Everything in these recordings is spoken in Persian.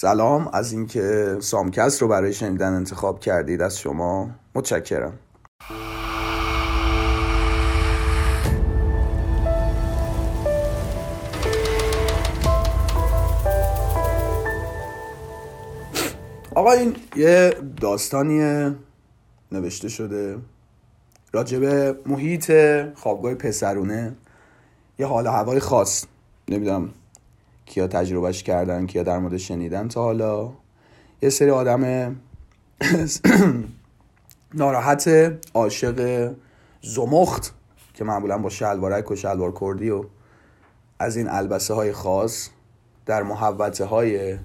سلام از اینکه سامکست رو برای شنیدن انتخاب کردید از شما. متشکرم. آقا این یه داستانی نوشته شده. راجبه محیط خوابگاه پسرونه. یه حال هوای خاص. نمی‌دونم. کیا تجربهش کردن کیا در مورد شنیدن. تا حالا یه سری آدم ناراحت عاشق زمخت که معمولا با شلوارک و شلوار کردی و از این البسه های خاص در محوطه های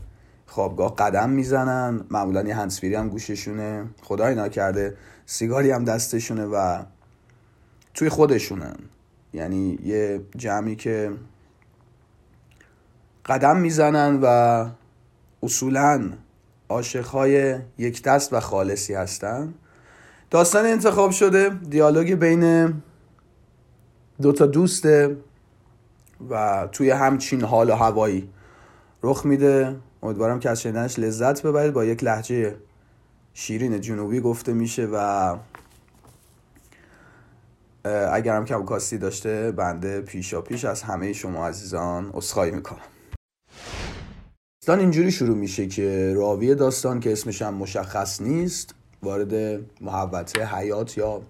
خوابگاه قدم می‌زنن. معمولا یه هنسفیری هم گوششونه. خدای نکرده سیگاری هم دستشونه و توی خودشونن. یعنی یه جمعی که قدم می‌زنن و اصولا عاشقهای یک دست و خالصی هستن. داستان انتخاب شده دیالوگ بین دوتا دوسته و توی همچین حال و هوایی رخ میده. امیدوارم که از شنیدنش لذت ببرید. با یک لحجه شیرین جنوبی گفته میشه و اگرم کم کاستی داشته بنده پیشا پیش از همه شما عزیزان اصخایی می‌کنم. داستان اینجوری شروع میشه که راوی داستان که اسمش هم مشخص نیست وارد محوطه حیات یا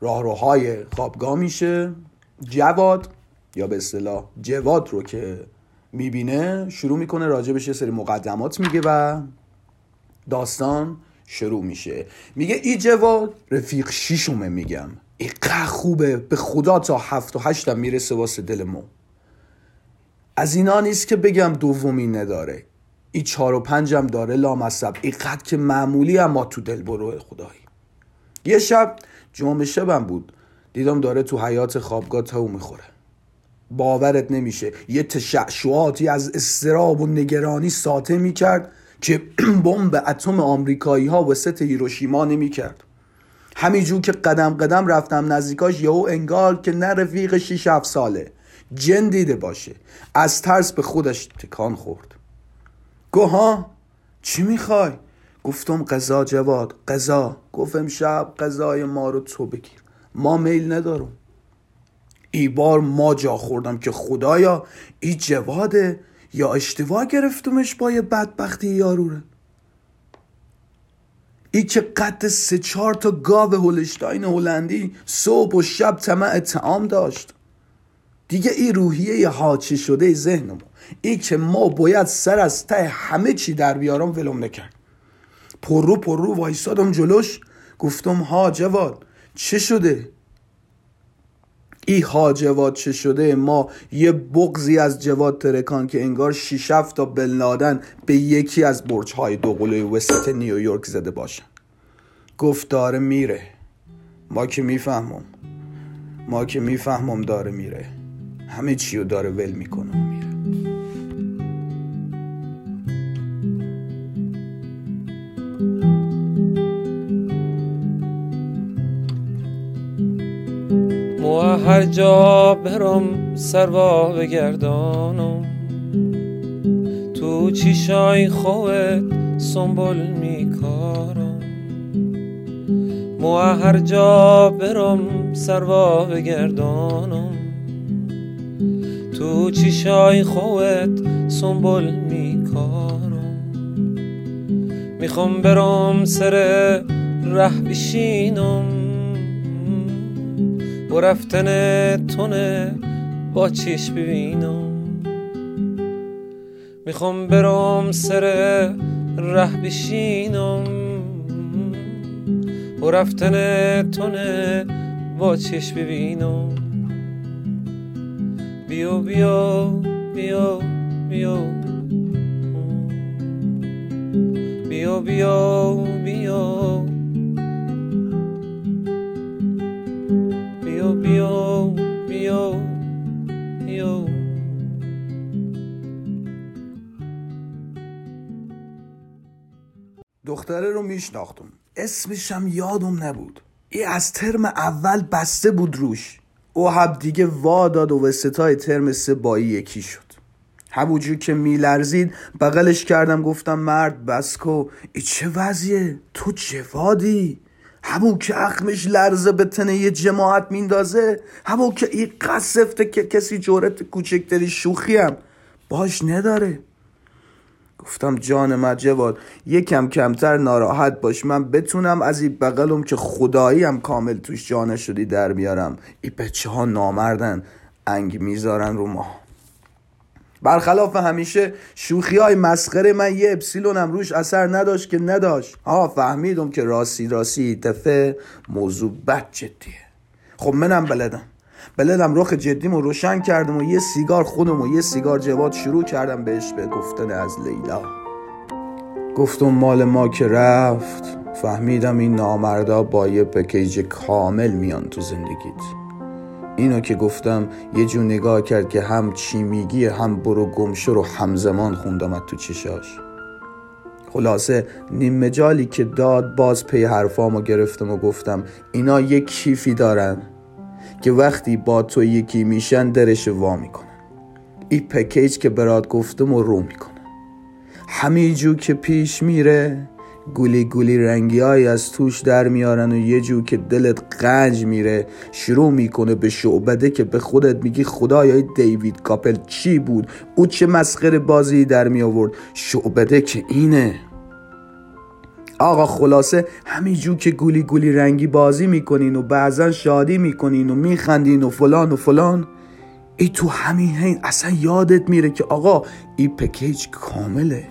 راهروهای خوابگاه میشه. جواد یا به اصطلاح جواد رو که می‌بینه شروع می‌کنه راجبش یه سری مقدمات میگه و داستان شروع میشه. میگه ای جواد رفیق شیشومه میگم. ایقه خوبه به خدا تا هفت و هشتم می‌رسه واسه دل از اینا نیست که بگم دومی نداره. ای چهار و پنجم داره لامصب. اینقدر که معمولی اما تو دل برو خدایی. یه شب جمعه شبم بود. دیدم داره تو حیات خوابگاه تاو می‌خوره. باورت نمیشه. یه تشعشعاتی از استراب و نگرانی ساطع می‌کرد که بمب اتم آمریکایی ها وسط هیروشیما نمی‌کرد. همینجور که قدم قدم رفتم نزدیکاش یهو انگار که نه رفیق 6 7 ساله. جن دیده باشه. از ترس به خودش تکان خورد. گوها چی می‌خوای؟ گفتم قضا جواد قضا. گفت امشب قضای ما رو تو بگیر. ما میل ندارم. ای بار ما جا خوردم که خدایا ای جواده یا اشتباه گرفتمش با یه بدبختی یاروره. ای که قد سه چهار تا گاو هولشتاین هلندی صبح و شب طمع تعام داشت. دیگه ای روحیه یه حاچه شده ذهنمو ای که ما باید سر از ته همه چی در بیارم ولم نکرد. پررو پررو وایسادم جلوش. گفتم ها جواد چه شده؟ ای ها جواد چه شده؟ ما یه بغضی از جواد ترکید که انگار شیش هفت تا بن لادن به یکی از برج های دوقلوی وسط نیویورک زده باشن. گفت داره میره. ما که می‌فهمم. ما که می‌فهمم داره میره. همه چی رو داره ول می‌کنه و میره. مو هر جا برم سروا بگردانم. تو چیشای خوت سنبول میکارم. مو هر جا برم سروا بگردانم. تو چیشای خوت سنبول میکارم؟ می‌خوام برم سر ره بشینم. و رفتن تونه با چیش ببینم. می‌خوام برم سر ره بشینم. و رفتن تونه با چیش ببینم. بیا بیا بیا بیا بیا بیا بیا بیا بیا بیا بیا دختره رو میشناختم. اسمشم یادم نبود. ای از ترم اول بسته بود روش. او حب دیگه وا داد و وسطای ترم سه بایی یکی شد. همونجور که میلرزید بغلش کردم گفتم مرد بسکو ای چه وضعیه؟ تو جوادی؟ همون که اخمش لرزه به تنه یه جماعت میندازه همون که این قصفته که کسی جورت کوچکتری شوخیم باش نداره. گفتم جان جواد یکم کمتر ناراحت باش من بتونم از این بغلم که خدایی هم کامل توش جانه شدی در بیارم. این بچه ها نامردن انگ می‌ذارن رو ما. برخلاف همیشه شوخی های مسخره من یه اپسیلونم روش اثر نداشت که نداشت. ها فهمیدم که راستی راستی دفعه موضوع بد جدیه. خب منم بلدم. بلدم رخ جدیمو روشن کردم و یه سیگار خودم و یه سیگار جواد شروع کردم بهش به گفتن از لیلا. گفتم مال ما که رفت. فهمیدم این نامردا با یه پکیج کامل میان تو زندگیت. اینو که گفتم یه جو نگاه کرد که هم چی میگی هم برو گمشو رو همزمان خوندم تو چشاش. خلاصه نیم مجالی که داد باز پی حرفامو گرفتم و گفتم اینا یه کیفی دارن. که وقتی با تو یکی میشن درش وا می‌کنن. این پکیج که برات گفتم و رو می‌کنن. همینجور که پیش میره گولی گولی رنگی های از توش در میارن و یه جو که دلت قنج میره شروع می‌کنه به شعبده که به خودت میگی خدای دیوید کاپل چی بود؟ او چه مسخره بازی در می آورد شعبده که اینه. آقا خلاصه همینجور که گولی گولی رنگی بازی می‌کنین و بعضا شادی می‌کنین و میخندین و فلان و فلان ای تو همین هین اصلا یادت میره که آقا ای پکیج کامله.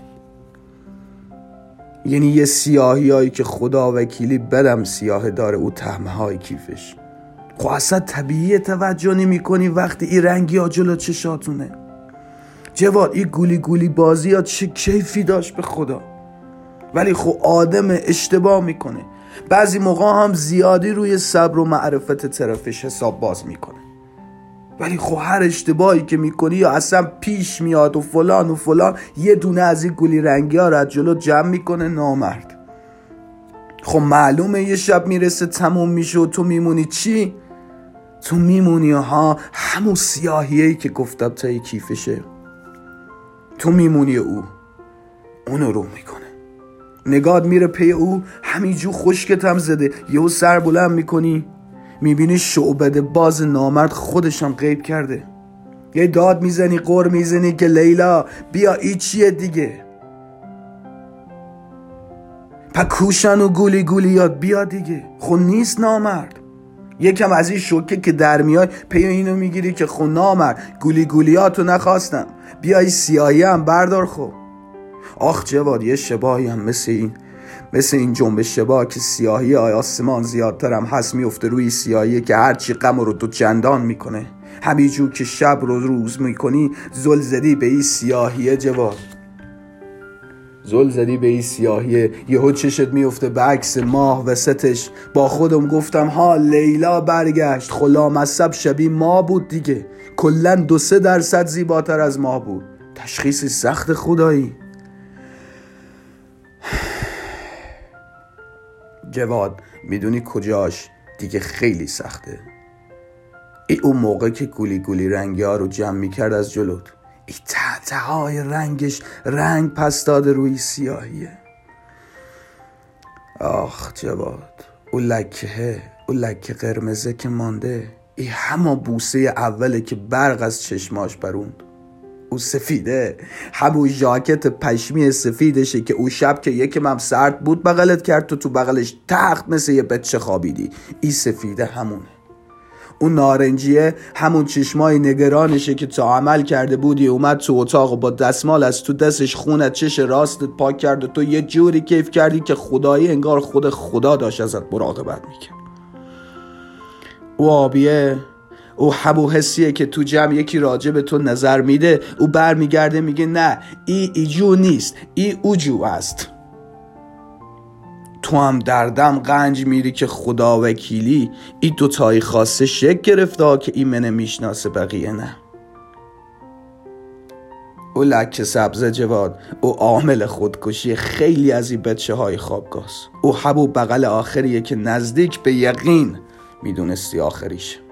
یعنی یه سیاهی هایی که خدا وکیلی بدم سیاه داره او تهمه های کیفش. خب اصلا طبیعی توجه نمی کنی وقتی این رنگی ها جلو چشاتونه. جواد این گولی گولی بازی ها چه کیفی داشت به خدا. ولی خب آدم اشتباه می‌کنه. بعضی موقع هم زیادی روی صبر و معرفت طرفش حساب باز می‌کنه. ولی خب هر اشتباهی که می‌کنی یا اصلا پیش میاد و فلان و فلان یه دونه از این گلی رنگی ها را جلو جمع می‌کنه نامرد. خب معلومه یه شب می‌رسه تموم میشه و تو میمونی چی؟ تو میمونی ها همون سیاهیه که گفتم تا کیفشه. تو میمونی او اونو رو می‌کنه. نگاد میره پی او همینجور خشکتم زده. یهو سر بلند می‌کنی می‌بینی شعبده باز نامرد خودشم غیب کرده. یه داد می‌زنی قر می‌زنی که لیلا بیا ای چیه دیگه؟ پکوشن و گولی گولی یاد بیا دیگه. خون نیست نامرد. یکم از این شوکه که در میای پی اینو می‌گیری که خون نامرد. گولی گولیاتو نخواستم. بیا ای سیاهی هم بردار خب. آخ جواد یه شباهی هم مثل این مثل این جنبش شبا که سیاهی آسمان زیادترم هست میفته روی سیاهی که هرچی غم رو دو چندان می‌کنه. همینجور که شب رو روز می‌کنی زل زدی به این سیاهیه جواد. زل زدی به این سیاهیه یهو چشت میفته به عکس ماه وسطش. با خودم گفتم ها لیلا برگشت. خلامصب شبیه ما بود دیگه. کلا دو سه درصد زیباتر از ما بود. تشخیصی سخت خدایی. جواد. می‌دونی کجاش؟ دیگه خیلی سخته. ای اون موقع که گولی گولی رنگی ها رو جمع می‌کرد از جلوت. ای تحته های رنگش رنگ پس داده روی سیاهیه. آخ جواد او لکه او لکه قرمزه که مانده ای همه بوسه اوله که برق از چشماش بروند. او سفیده. همون ژاکت پشمی سفیدشه که او شب که یکم هم سرد بود بغلت کرد تو تو بغلش تخت مثل یه بچه خوابیدی. ای سفیده همونه اون نارنجیه همون چشمای نگرانشه که تا عمل کرده بودی اومد تو اتاق و با دستمال از تو دستش خونت چش راستت پاک کرد و تو یه جوری کیف کردی که خدایی انگار خود خدا داشت ازت مراقبت می‌کرد. او آبیه. او حبو حسیه که تو جمع یکی راجع به تو نظر میده او برمیگرده میگه نه ای ایجو نیست ای اوجو است. تو هم دردم قنج میری که خدا وکیلی ای دوتایی خاصه شک گرفته که ایمنه می‌شناسه بقیه نه. او لکه سبز جواد او عامل خودکشی خیلی از این بچه های خوابگاست او حبو بغل آخریه که نزدیک به یقین می‌دونستی آخریشه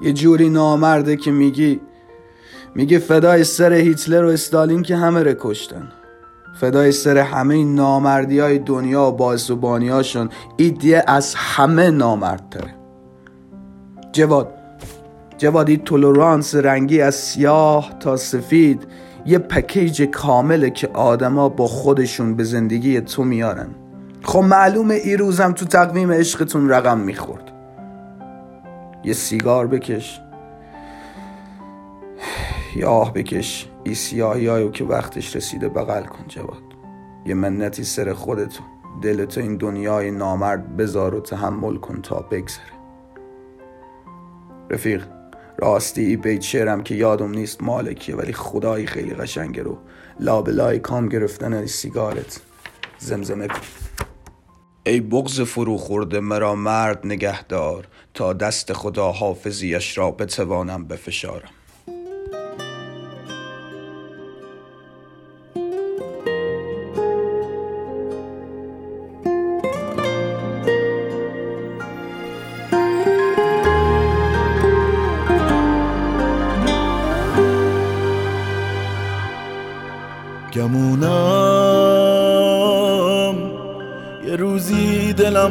یه جوری نامرده که میگی میگه فدای سر هیتلر و استالین که همه رو کشتن. فدای سر همه این نامردی های دنیا و باعث و بانیاشون ایدیه از همه نامردتره. جواد جوادی تولورانس رنگی از سیاه تا سفید یه پکیج کامله که آدما با خودشون به زندگی تو میارن. خب معلومه ای روزم تو تقویم عشقتون رقم می‌خورد. یه سیگار بکش. یا آه بکش. ای سیاهی هایو که وقتش رسیده بغل کن جواد. یه منتی سر خودتو. دلتو این دنیای نامرد بذار و تحمل کن تا بگذره. رفیق راستی ای بیت شعرم که یادم نیست مالکیه ولی خدایی خیلی قشنگه رو. لابلای کام گرفتن سیگارت. زمزمه کن. ای بغز فرو خورده مرا مرد نگهدار تا دست خدا حافظیش را بتوانم بفشارم.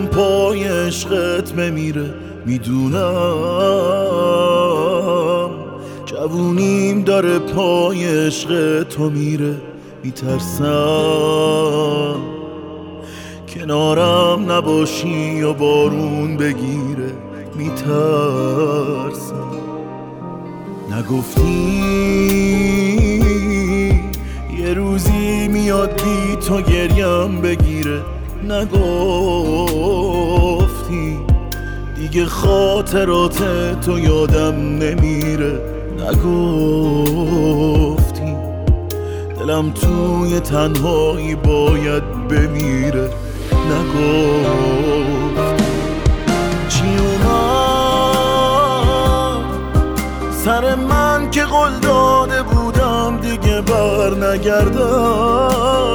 پای عشقت بمیره می‌دونم. جوونیم داره پای عشق تو میره میترسم. کنارم نباشی و بارون بگیره میترسم. نگفتی یه روزی میاد بی تو گریم بگیره. نگفتی. دیگه خاطرات تو یادم نمیره. نگفتی. دلم توی تنهایی باید بمیره. نگفتی. چی اومد سر من که قول داده بودم دیگه بر نگردم.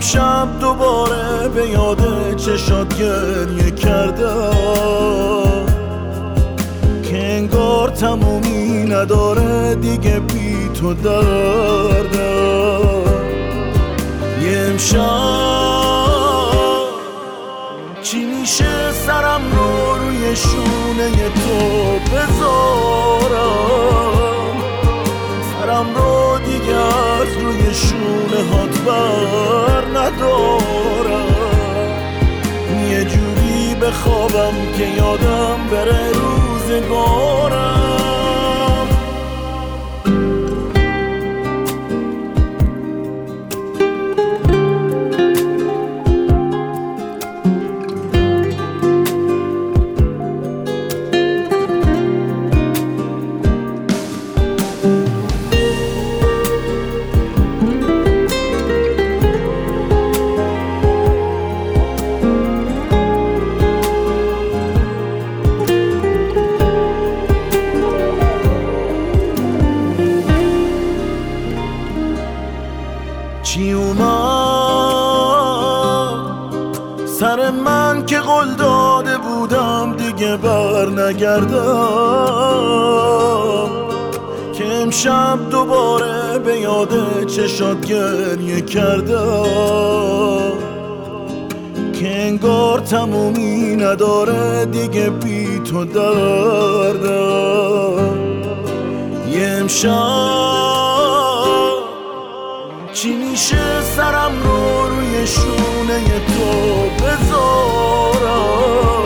امشب دوباره به یاد چشات گریه کردم که انگار تمومی نداره دیگه بی تو دردم یه امشب چی میشه سرم رو روی شونه تو بذارم؟ سرم رو دیگه از روی شونه هات بر. جوری بخوابم که یادم بره روزگارم امشب دوباره به یاد چشات گریه کردم که انگار تمومی نداره دیگه بی تو دردم یه امشب چی میشه سرم رو روی شونه تو بذارم؟